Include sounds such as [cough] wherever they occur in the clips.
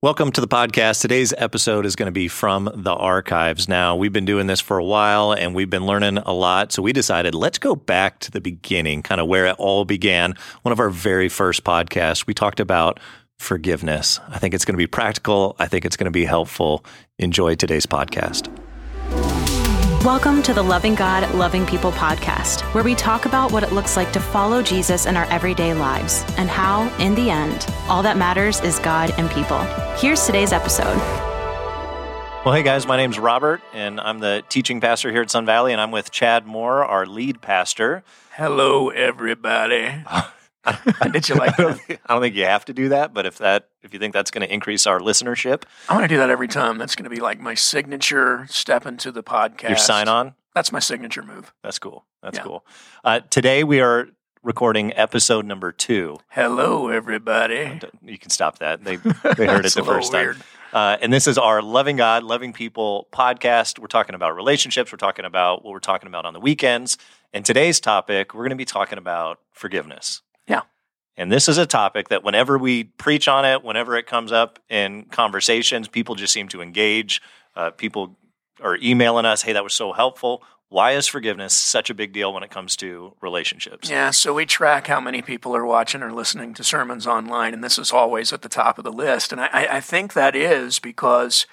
Welcome to the podcast. Today's episode is going to be from the archives. Now, we've been doing this for a while and we've been learning a lot. So we decided let's go back to the beginning, kind of where it all began. One of our very first podcasts, we talked about forgiveness. I think it's going to be practical. I think it's going to be helpful. Enjoy today's podcast. Welcome to the Loving God, Loving People podcast, where we talk about what it looks like to follow Jesus in our everyday lives and how, in the end, all that matters is God and people. Here's today's episode. Well, hey guys, my name's Robert, and I'm the teaching pastor here at Sun Valley, and I'm with Chad Moore, our lead pastor. Hello, everybody. [laughs] [laughs] Did you like that? I don't think you have to do that, but if that if you think that's going to increase our listenership, I want to do that every time. That's going to be like my signature step into the podcast. your sign on. That's my signature move. That's cool. That's Yeah. cool. Uh, today we are recording episode number two. Hello, everybody. You can stop that. They [laughs] they heard it the first time. Uh, and this is our Loving God, Loving People podcast. We're talking about relationships. We're talking about what we're talking about on the weekends. And today's topic, we're going to be talking about forgiveness. And this is a topic that whenever we preach on it, whenever it comes up in conversations, people just seem to engage. Uh, people are emailing us, hey, that was so helpful. Why is forgiveness such a big deal when it comes to relationships? Yeah, so we track how many people are watching or listening to sermons online, and this is always at the top of the list. And I, I think that is because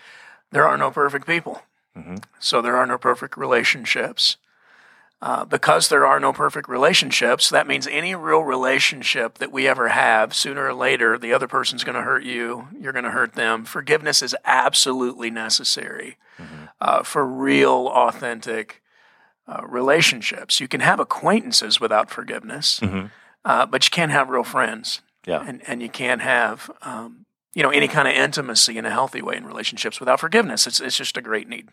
there are no perfect people. Mhm. So there are no perfect relationships. Uh, because there are no perfect relationships, that means any real relationship that we ever have, sooner or later, the other person's going to hurt you, you're going to hurt them. Forgiveness is absolutely necessary uh, for real, authentic uh, relationships. You can have acquaintances without forgiveness, Mhm. uh, but you can't have real friends, Yeah. and and you can't have um, you know any kind of intimacy in a healthy way in relationships without forgiveness. It's it's just a great need.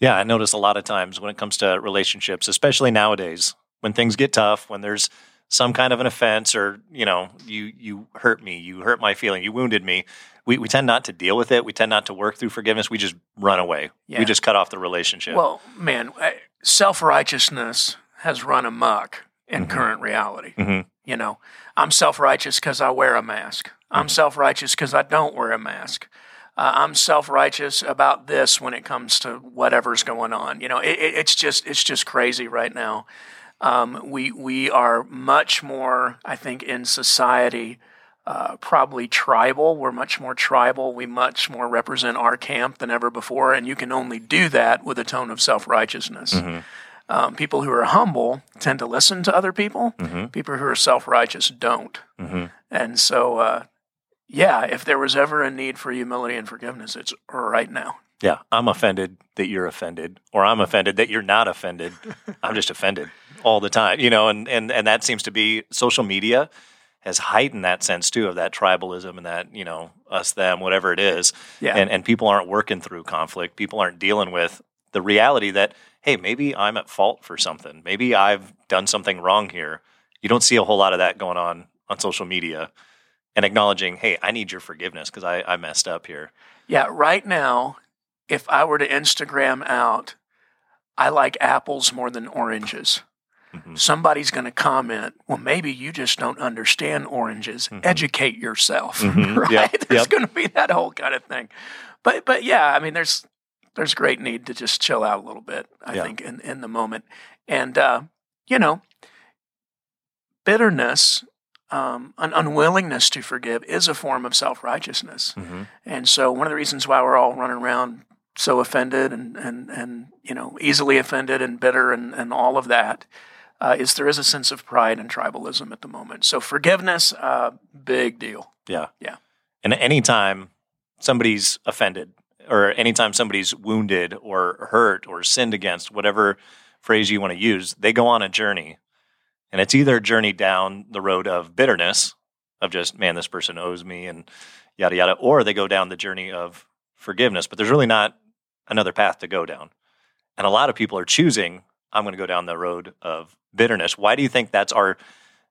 Yeah, I notice a lot of times when it comes to relationships, especially nowadays, when things get tough, when there's some kind of an offense or, you know, you you hurt me, you hurt my feeling, you wounded me, we, we tend not to deal with it. We tend not to work through forgiveness. We just run away. Yeah. We just cut off the relationship. Well, man, self righteousness has run amok in Mhm. current reality. Mhm. You know, I'm self righteous because I wear a mask. I'm self righteous because I don't wear a mask. Uh, I'm self righteous about this when it comes to whatever's going on. You know, it, it, it's just it's just crazy right now. Um, we we are much more, I think, in society. Uh, probably tribal. We're much more tribal. We much more represent our camp than ever before, and you can only do that with a tone of self righteousness. Mhm. Um, people who are humble tend to listen to other people. Mhm. People who are self righteous don't. Mhm. And so, uh, yeah, if there was ever a need for humility and forgiveness, it's right now. Yeah, I'm offended that you're offended, or I'm offended that you're not offended. [laughs] I'm just offended all the time, you know, and, and, and that seems to be social media has heightened that sense too of that tribalism and that, you know, us, them, whatever it is. Yeah. And, and people aren't working through conflict. People aren't dealing with the reality that, hey, maybe I'm at fault for something. Maybe I've done something wrong here. You don't see a whole lot of that going on on social media and acknowledging, hey, I need your forgiveness because I, I messed up here. Yeah, right now, if I were to Instagram out, I like apples more than oranges. Mhm. Somebody's going to comment, well, maybe you just don't understand oranges. Mhm. Educate yourself, Mhm. [laughs] right? Yep, There's yep. going to be that whole kind of thing. But, but yeah, I mean, there's there's great need to just chill out a little bit. I Yeah. think in in the moment, and uh, you know, bitterness, um, an unwillingness to forgive, is a form of self righteousness. Mhm. And so one of the reasons why we're all running around so offended and, and, and you know, easily offended and bitter and, and all of that uh, is there is a sense of pride and tribalism at the moment. So forgiveness, uh, big deal. Yeah. Yeah. And anytime somebody's offended or anytime somebody's wounded or hurt or sinned against, whatever phrase you want to use, they go on a journey. And it's either a journey down the road of bitterness, of just, man, this person owes me and yada, yada, or they go down the journey of forgiveness. But there's really not another path to go down. And a lot of people are choosing, I'm going to go down the road of bitterness. Why do you think that's our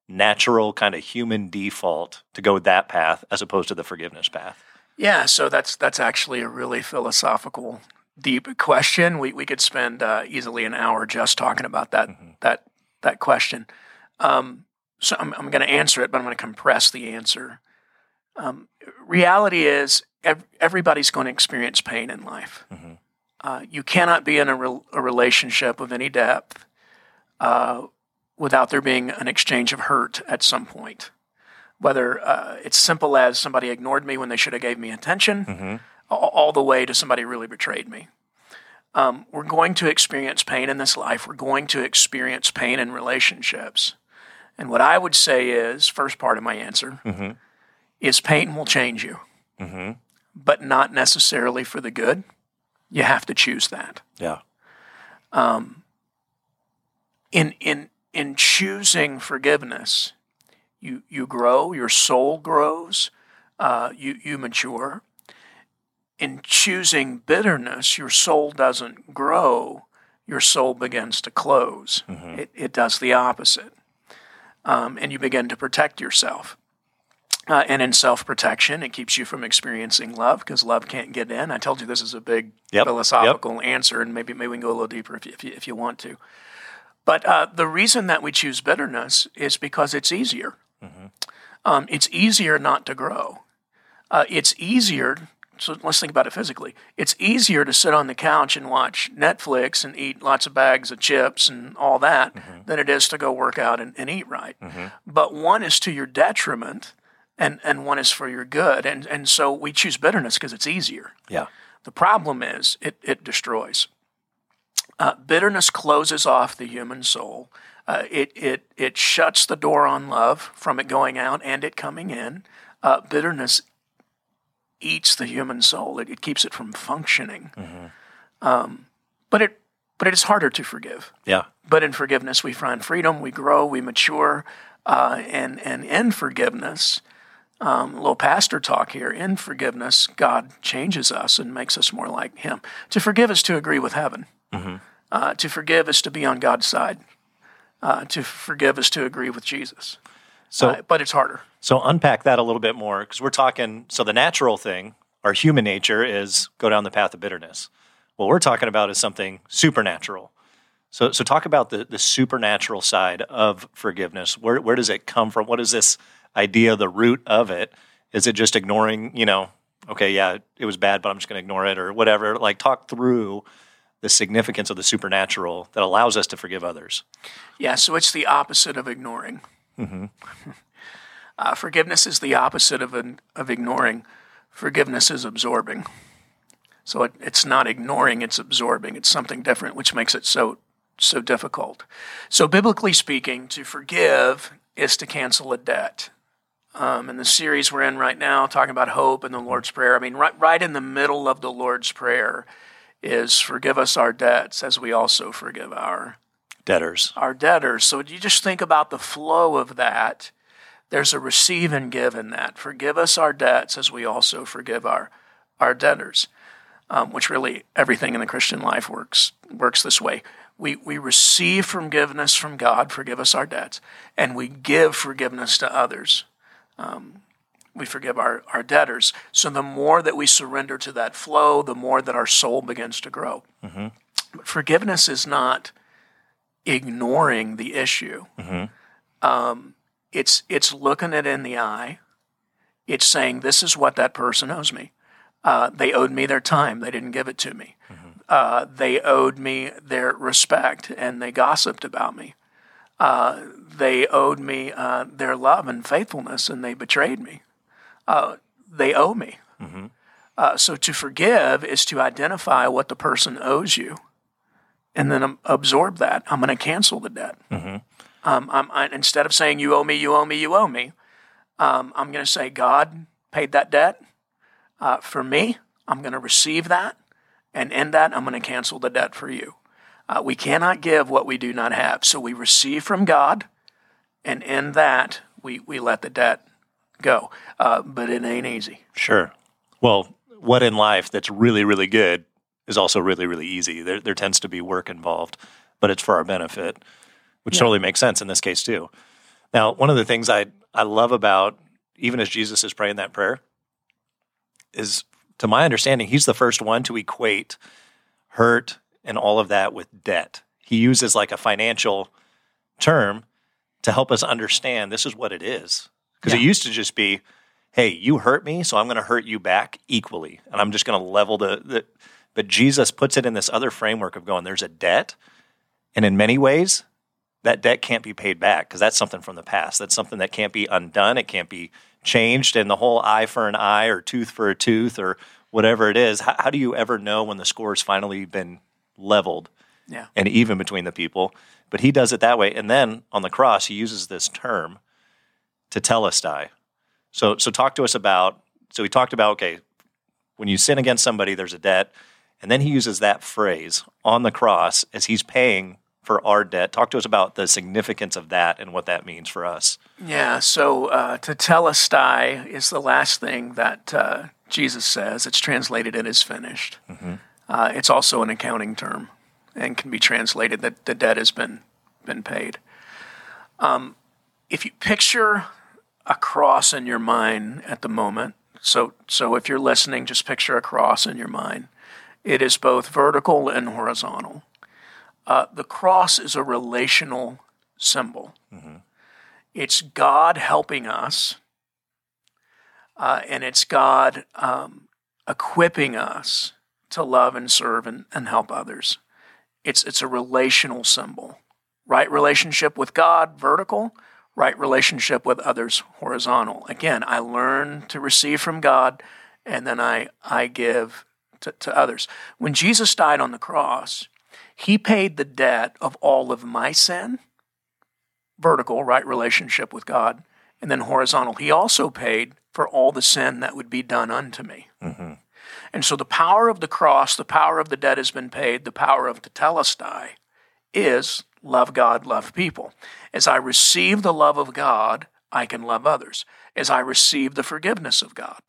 natural kind of human default to go that path as opposed to the forgiveness path? Yeah, so that's that's actually a really philosophical, deep question. We we could spend uh, easily an hour just talking about that Mhm. that that question. Um, so I'm I'm going to answer it, but I'm going to compress the answer. Um, reality is, ev- everybody's going to experience pain in life. Uh, you cannot be in a, re- a relationship of any depth uh, without there being an exchange of hurt at some point. Whether uh, it's simple as somebody ignored me when they should have gave me attention, all, all the way to somebody really betrayed me. Um, we're going to experience pain in this life. We're going to experience pain in relationships. And what I would say is, first part of my answer, mm-hmm. is pain will change you, mm-hmm. but not necessarily for the good. You have to choose that. Yeah. Um, in in in choosing forgiveness, you you grow, your soul grows, uh, you you mature. In choosing bitterness, your soul doesn't grow; your soul begins to close. Mm-hmm. It it does the opposite, um, and you begin to protect yourself. Uh, and in self protection, it keeps you from experiencing love because love can't get in. I told you this is a big Yep, philosophical answer, and maybe maybe we can go a little deeper if you, if you, if you want to. But uh, the reason that we choose bitterness is because it's easier. Um, it's easier not to grow. Uh, it's easier. So let's think about it physically. It's easier to sit on the couch and watch Netflix and eat lots of bags of chips and all that than it is to go work out and, and eat right. But one is to your detriment, and, and one is for your good. And and so we choose bitterness because it's easier. Yeah. The problem is it, it destroys. Uh, bitterness closes off the human soul. Uh, it, it, it shuts the door on love from it going out and it coming in. Uh, bitterness eats the human soul. It, it keeps it from functioning. Um, but it but it is harder to forgive. Yeah. But in forgiveness, we find freedom, we grow, we mature, uh, and and in forgiveness, um, a little pastor talk here. In forgiveness, God changes us and makes us more like Him. To forgive is to agree with heaven. Uh, to forgive is to be on God's side. Uh, to forgive is to agree with Jesus. So Uh, but it's harder. So unpack that a little bit more because we're talking. So the natural thing, our human nature, is go down the path of bitterness. What we're talking about is something supernatural. So, so talk about the the supernatural side of forgiveness. Where where does it come from? What is this idea? The root of it is it just ignoring? You know, okay, yeah, it was bad, but I'm just going to ignore it or whatever. Like talk through the significance of the supernatural that allows us to forgive others. Yeah, so it's the opposite of ignoring. [laughs] uh, forgiveness is the opposite of, an, of ignoring. Forgiveness is absorbing. So it, it's not ignoring, it's absorbing. It's something different, which makes it so so difficult. So biblically speaking, to forgive is to cancel a debt. Um, in the series we're in right now, talking about hope and the Lord's Prayer, I mean, right, right in the middle of the Lord's Prayer is forgive us our debts as we also forgive our Debtors. our debtors. So you just think about the flow of that. There's a receive and give in that. Forgive us our debts as we also forgive our our debtors. Um, which really everything in the Christian life works works this way. We we receive forgiveness from God, forgive us our debts, and we give forgiveness to others. Um, we forgive our, our debtors. So the more that we surrender to that flow, the more that our soul begins to grow. But forgiveness is not ignoring the issue. Um, it's it's looking it in the eye. It's saying this is what that person owes me. Uh, they owed me their time. They didn't give it to me. Uh, they owed me their respect, and they gossiped about me. Uh, they owed me uh, their love and faithfulness, and they betrayed me. Uh, they owe me. Uh, so to forgive is to identify what the person owes you, and then um, absorb that. I'm going to cancel the debt. Um, I'm, I, instead of saying you owe me, you owe me, you owe me, um, I'm going to say God paid that debt uh, for me. I'm going to receive that, and in that, I'm going to cancel the debt for you. Uh, we cannot give what we do not have, so we receive from God, and in that, we we let the debt go. Uh, but it ain't easy. Sure. Well, what in life that's really, really good is also really, really easy. There, there tends to be work involved, but it's for our benefit, which totally makes sense in this case too. Now, one of the things I, I love about even as Jesus is praying that prayer is, to my understanding, he's the first one to equate hurt and all of that with debt. He uses like a financial term to help us understand this is what it is. Because it used to just be, hey, you hurt me, so I'm going to hurt you back equally, and I'm just going to level the, the. But Jesus puts it in this other framework of going, there's a debt, and in many ways, that debt can't be paid back because that's something from the past. That's something that can't be undone. It can't be changed. And the whole eye for an eye or tooth for a tooth or whatever it is, how, how do you ever know when the score score's finally been leveled Yeah. and even between the people? But he does it that way. And then on the cross, he uses this term tetelestai. So, so talk to us about. So he talked about okay, when you sin against somebody, there's a debt, and then he uses that phrase on the cross as he's paying for our debt. Talk to us about the significance of that and what that means for us. Yeah, so uh, tetelestai is the last thing that uh, Jesus says. It's translated it is finished. Uh, it's also an accounting term and can be translated that the debt has been been paid. Um, if you picture a cross in your mind at the moment, so so if you're listening, just picture a cross in your mind. It is both vertical and horizontal. Uh, the cross is a relational symbol. It's God helping us, uh, and it's God um, equipping us to love and serve and, and help others. It's, it's a relational symbol. Right relationship with God, vertical. Right relationship with others, horizontal. Again, I learn to receive from God, and then I, I give to, to others. When Jesus died on the cross, he paid the debt of all of my sin vertical, right relationship with God, and then horizontal. He also paid for all the sin that would be done unto me. Mm-hmm. And so the power of the cross, the power of the debt has been paid, the power of the telestai is love God, love people. As I receive the love of God, I can love others. As I receive the forgiveness of God,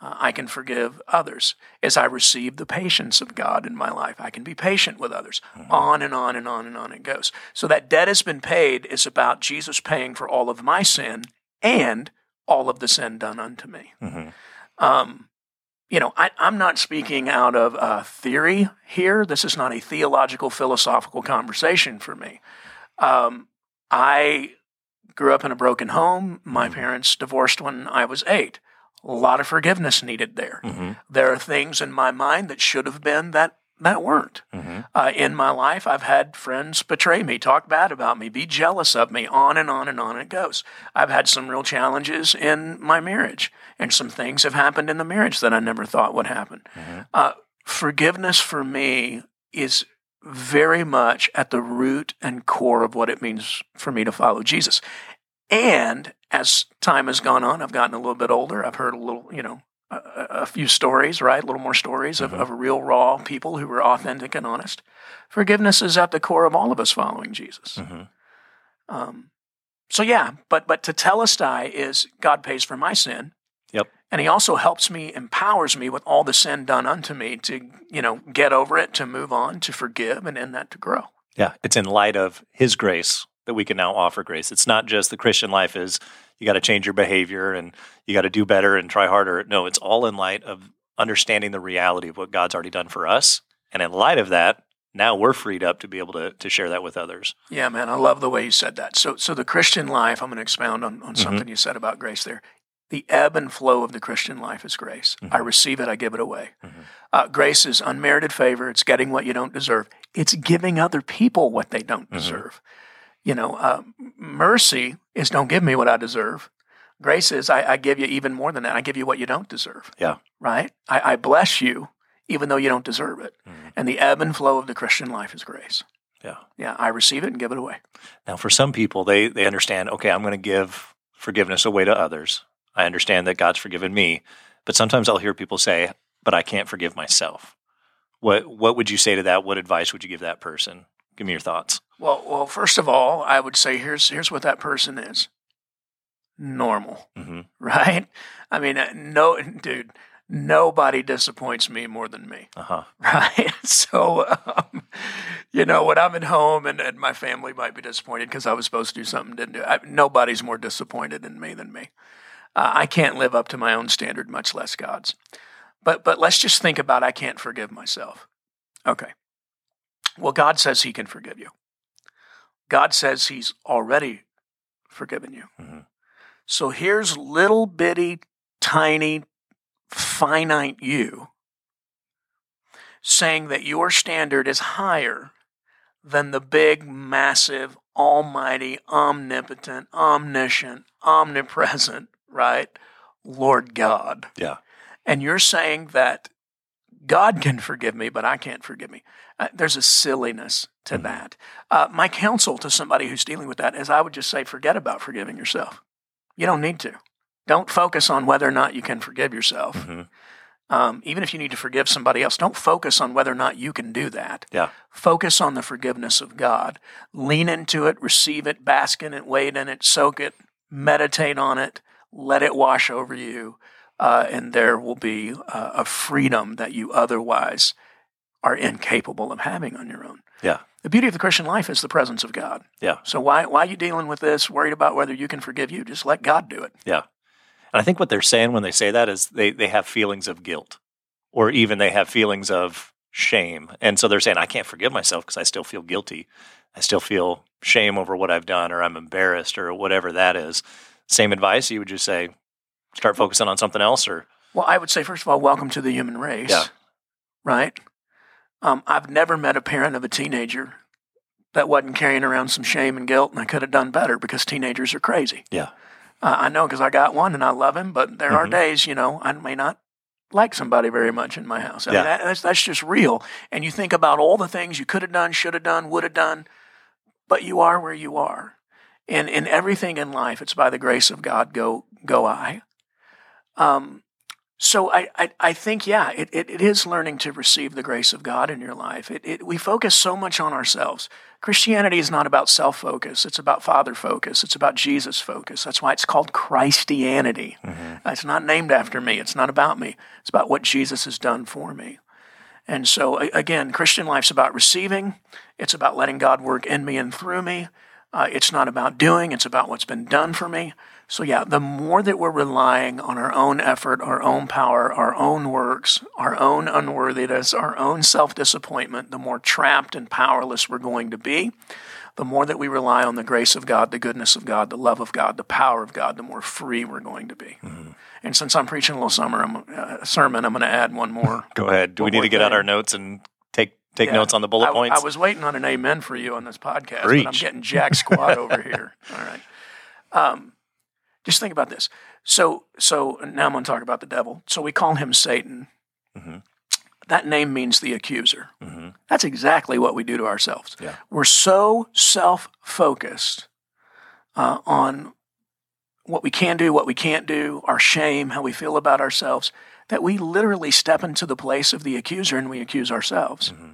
uh, I can forgive others. As I receive the patience of God in my life, I can be patient with others. On and on and on and on it goes. So that debt has been paid is about Jesus paying for all of my sin and all of the sin done unto me. Um, you know, I, I'm not speaking out of uh, theory here. This is not a theological, philosophical conversation for me. Um, I grew up in a broken home. My parents divorced when I was eight. A lot of forgiveness needed there. There are things in my mind that should have been that that weren't. Uh, in my life, I've had friends betray me, talk bad about me, be jealous of me, on and on and on it goes. I've had some real challenges in my marriage, and some things have happened in the marriage that I never thought would happen. Uh, forgiveness for me is very much at the root and core of what it means for me to follow Jesus. And as time has gone on, I've gotten a little bit older. I've heard a little, you know, a, a few stories, right? A little more stories of, of real, raw people who were authentic and honest. Forgiveness is at the core of all of us following Jesus. Um, so yeah, but but to tell us, telestai is God pays for my sin, Yep. and He also helps me, empowers me with all the sin done unto me to you know get over it, to move on, to forgive, and in that to grow. Yeah, it's in light of His grace that we can now offer grace. It's not just the Christian life is you got to change your behavior and you got to do better and try harder. No, it's all in light of understanding the reality of what God's already done for us. And in light of that, now we're freed up to be able to, to share that with others. Yeah, man, I love the way you said that. So, so the Christian life, I'm going to expound on, on mm-hmm. something you said about grace there. The ebb and flow of the Christian life is grace. Mm-hmm. I receive it, I give it away. Mm-hmm. Uh, grace is unmerited favor. It's getting what you don't deserve. It's giving other people what they don't deserve. You know, uh, mercy is don't give me what I deserve. Grace is I, I give you even more than that. I give you what you don't deserve Yeah. right? I, I bless you even though you don't deserve it. And the ebb and flow of the Christian life is grace. Yeah. Yeah, I receive it and give it away. Now, for some people, they, they understand, okay, I'm going to give forgiveness away to others. I understand that God's forgiven me. But sometimes I'll hear people say, but I can't forgive myself. What, what would you say to that? What advice would you give that person? Give me your thoughts. Well, well, first of all, I would say here's here's what that person is. Normal, hmm [laughs] right? I mean, uh, no, dude, nobody disappoints me more than me. Uh huh. [laughs] right? So, um, you know, when I'm at home and, and my family might be disappointed because I was supposed to do something, didn't do. I, nobody's more disappointed in me than me. Uh, I can't live up to my own standard, much less God's. But but let's just think about I can't forgive myself. Okay. Well, God says He can forgive you. God says He's already forgiven you. Mhm. So here's little bitty tiny, finite you saying that your standard is higher than the big, massive, almighty, omnipotent, omniscient, omnipresent, right? Lord God. Yeah. And you're saying that God can forgive me, but I can't forgive me. Uh, there's a silliness to Mm-hmm. that. Uh, my counsel to somebody who's dealing with that is I would just say, forget about forgiving yourself. You don't need to. Don't focus on whether or not you can forgive yourself. Mhm. Um, even if you need to forgive somebody else, don't focus on whether or not you can do that. Yeah. Focus on the forgiveness of God. Lean into it, receive it, bask in it, wade in it, soak it, meditate on it, let it wash over you, uh, and there will be uh, a freedom that you otherwise are incapable of having on your own. Yeah. The beauty of the Christian life is the presence of God. Yeah. So why why are you dealing with this? Worried about whether you can forgive you? Just let God do it. Yeah. And I think what they're saying when they say that is they, they have feelings of guilt or even they have feelings of shame. And so they're saying, I can't forgive myself because I still feel guilty. I still feel shame over what I've done or I'm embarrassed or whatever that is. Same advice. You would just say, start focusing on something else or, Well, I would say first of all, welcome to the human race. Yeah. Right. Um, I've never met a parent of a teenager that wasn't carrying around some shame and guilt, and I could have done better because teenagers are crazy. yeah. Uh, I know because I got one and I love him, but there are Mhm. days, you know, I may not like somebody very much in my house. I Yeah. mean, that, that's, that's just real. And you think about all the things you could have done, should have done, would have done, but you are where you are. And in everything in life, it's by the grace of God, go, go I. Um, so I, I, I think, yeah, it, it, it is learning to receive the grace of God in your life. It, it, we focus so much on ourselves. Christianity is not about self focus, it's about Father focus, it's about Jesus focus. That's why it's called Christianity. It's not named after me, it's not about me, it's about what Jesus has done for me. And so, again, Christian life's about receiving, it's about letting God work in me and through me. Uh, it's not about doing, it's about what's been done for me. So, yeah, the more that we're relying on our own effort, our own power, our own works, our own unworthiness, our own self disappointment, the more trapped and powerless we're going to be. The more that we rely on the grace of God, the goodness of God, the love of God, the power of God, the more free we're going to be. And since I'm preaching a little summer I'm, uh, sermon, I'm going to add one more. [laughs] Go ahead. Do we need to get out our notes and take Yeah. notes on the bullet I, points? I was waiting on an amen for you on this podcast, but I'm getting jack squat over [laughs] here. All right. Um, just think about this. So, so now I'm going to talk about the devil. So we call him Satan. Mhm. That name means the accuser. Mhm. That's exactly what we do to ourselves. Yeah. We're so self focused uh, on what we can do, what we can't do, our shame, how we feel about ourselves, that we literally step into the place of the accuser and we accuse ourselves. Mm-hmm.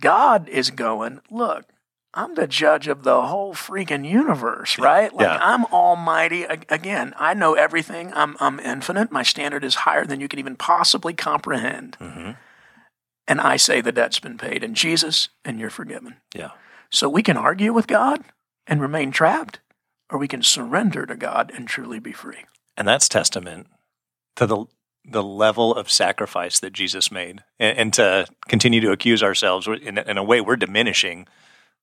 God is going, look, I'm the judge of the whole freaking universe, right? Like Yeah. I'm almighty. Again, I know everything. I'm, I'm infinite. My standard is higher than you can even possibly comprehend. Mhm. And I say the debt's been paid in Jesus and you're forgiven. Yeah. So we can argue with God and remain trapped, or we can surrender to God and truly be free. And that's testament to the the level of sacrifice that Jesus made, and, and to continue to accuse ourselves in, in a way we're diminishing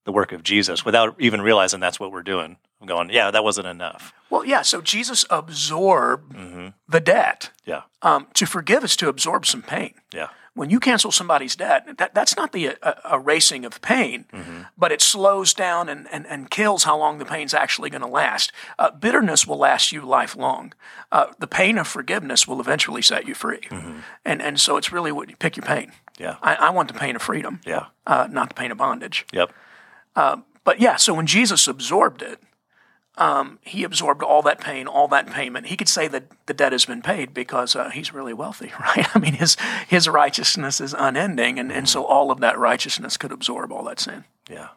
the work of Jesus without even realizing that's what we're doing. I'm going, yeah, that wasn't enough. Well, yeah, so Jesus absorbed hmm the debt. Yeah, Um, to forgive is to absorb some pain. yeah, When you cancel somebody's debt, that, that's not the uh, erasing of pain, but it slows down and, and, and kills how long the pain's actually going to last. Uh, bitterness will last you lifelong. Uh, the pain of forgiveness will eventually set you free. And, and so it's really what you pick your pain. yeah, I, I want the pain of freedom, yeah, uh, not the pain of bondage. yep, But yeah, so when Jesus absorbed it, um, he absorbed all that pain, all that payment. He could say that the debt has been paid because uh, he's really wealthy, [laughs] right? I mean, his his righteousness is unending, and, and so all of that righteousness could absorb all that sin. yeah.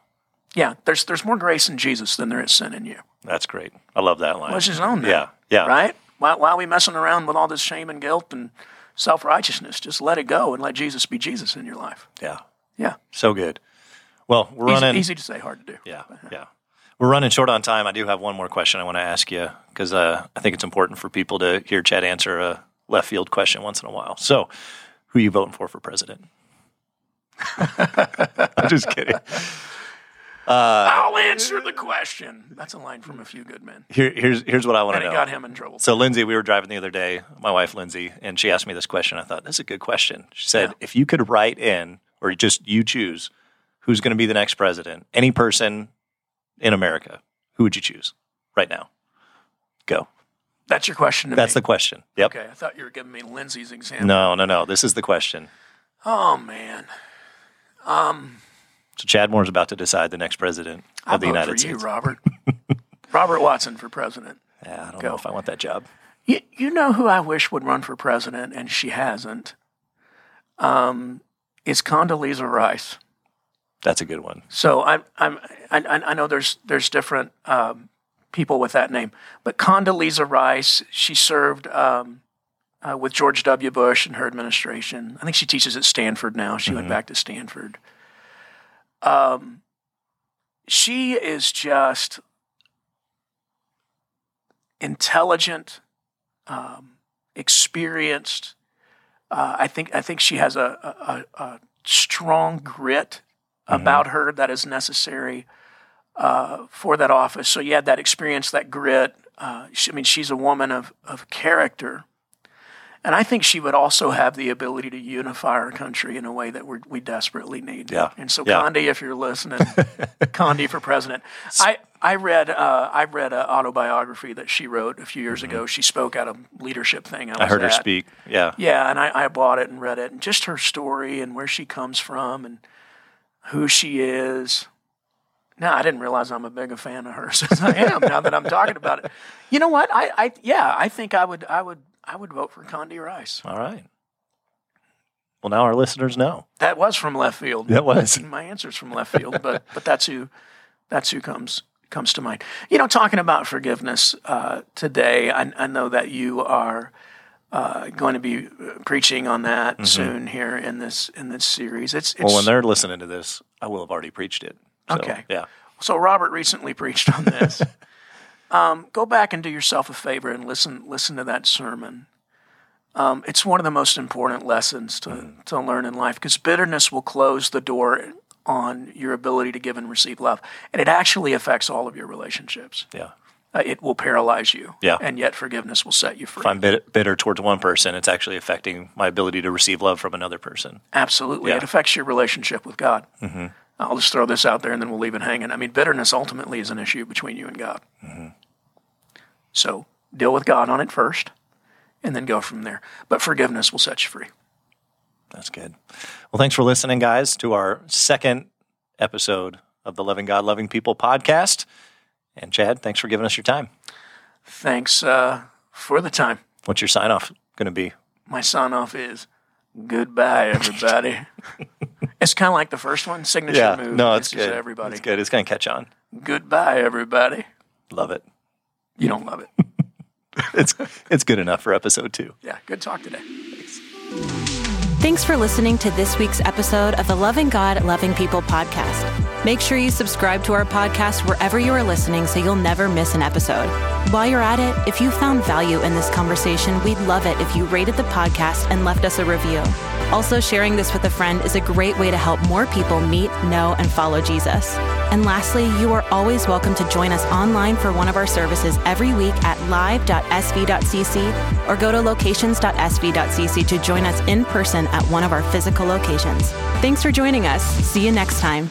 Yeah, there's there's more grace in Jesus than there is sin in you. That's great. I love that line. Let's just own that. Yeah, yeah, Right? Why, why are we messing around with all this shame and guilt and self righteousness? Just let it go and let Jesus be Jesus in your life. yeah. Yeah, So good. Well, we're easy, running. easy to say, hard to do. Yeah, yeah. We're running short on time. I do have one more question I want to ask you because uh, I think it's important for people to hear Chad answer a left field question once in a while. So, who are you voting for for president? [laughs] I'm just kidding. I'll answer the question. That's a line from A Few Good Men. Here, here's here's what I want to know. got him in trouble. So Lindsay, we were driving the other day, my wife Lindsay, and she asked me this question. I thought that's a good question. She said, Yeah. if you could write in, or just you choose, who's going to be the next president, any person in America, who would you choose right now? Go. That's your question to That's me. the question. Yep. Okay, I thought you were giving me Lindsay's example. No, no, no. This is the question. Oh man, So Chad Moore's about to decide the next president of I'll the vote United for States. you, Robert. [laughs] Robert Watson for president. Yeah, I don't Go. know if I want that job. You, you know who I wish would run for president, and she hasn't. Um, is Condoleezza Rice. That's a good one. So I'm, I'm, I, I know there's there's different um, people with that name, but Condoleezza Rice, she served um, uh, with George W. Bush and her administration. I think she teaches at Stanford now. She went back to Stanford. Um, she is just intelligent, um, experienced. Uh, I think I think she has a, a, a strong grit about her that is necessary uh, for that office. So you had that experience, that grit. Uh, she, I mean, she's a woman of, of character. And I think she would also have the ability to unify our country in a way that we're, we desperately need. Yeah. And so, Yeah. Condi, if you're listening, [laughs] Condi for president. I, I read uh, I read an autobiography that she wrote a few years ago. She spoke at a leadership thing. I, Mm-hmm. I heard her speak. Yeah. Yeah, and I, I bought it and read it, and just her story and where she comes from and who she is. Now I didn't realize I'm a big a fan of hers [laughs] as I am now that I'm talking about it. You know what? I, I yeah, I think I would I would I would vote for Condi Rice. All right. Well, now our listeners know. That was from left field. That was. my answer's from left field, but [laughs] but that's who that's who comes comes to mind. You know, talking about forgiveness uh, today, I, I know that you are uh, going to be uh, preaching on that soon here in this in this series. It's, it's Mm-hmm. Well, when they're listening to this, I will have already preached it. So, Okay. Yeah. so Robert recently preached on this. [laughs] um, go back and do yourself a favor and listen listen to that sermon. Um, it's one of the most important lessons to, to learn in life because bitterness will close the door on your ability to give and receive love, and it actually affects all of your relationships. Yeah. Uh, it will paralyze you, Yeah. and yet forgiveness will set you free. If I'm bit- bitter towards one person, it's actually affecting my ability to receive love from another person. Absolutely. Yeah. It affects your relationship with God. Mm-hmm. I'll just throw this out there and then we'll leave it hanging. I mean, bitterness ultimately is an issue between you and God. So deal with God on it first and then go from there. But forgiveness will set you free. That's good. Well, thanks for listening, guys, to our second episode of the Loving God, Loving People podcast. And Chad, thanks for giving us your time. Thanks uh, for the time. What's your sign off going to be? My sign off is goodbye, [laughs] everybody. it's kind of like the first one, signature move. no, it's good. Everybody, It's good. It's going to catch on. goodbye, everybody. Love it. You don't love it. [laughs] It's it's good enough for episode two. Yeah, good talk today. Thanks for listening to this week's episode of the Loving God, Loving People podcast. Make sure you subscribe to our podcast wherever you are listening so you'll never miss an episode. While you're at it, if you found value in this conversation, we'd love it if you rated the podcast and left us a review. Also, sharing this with a friend is a great way to help more people meet, know, and follow Jesus. And lastly, you are always welcome to join us online for one of our services every week at live.sv.cc or go to locations.sv.cc to join us in person at one of our physical locations. Thanks for joining us. See you next time.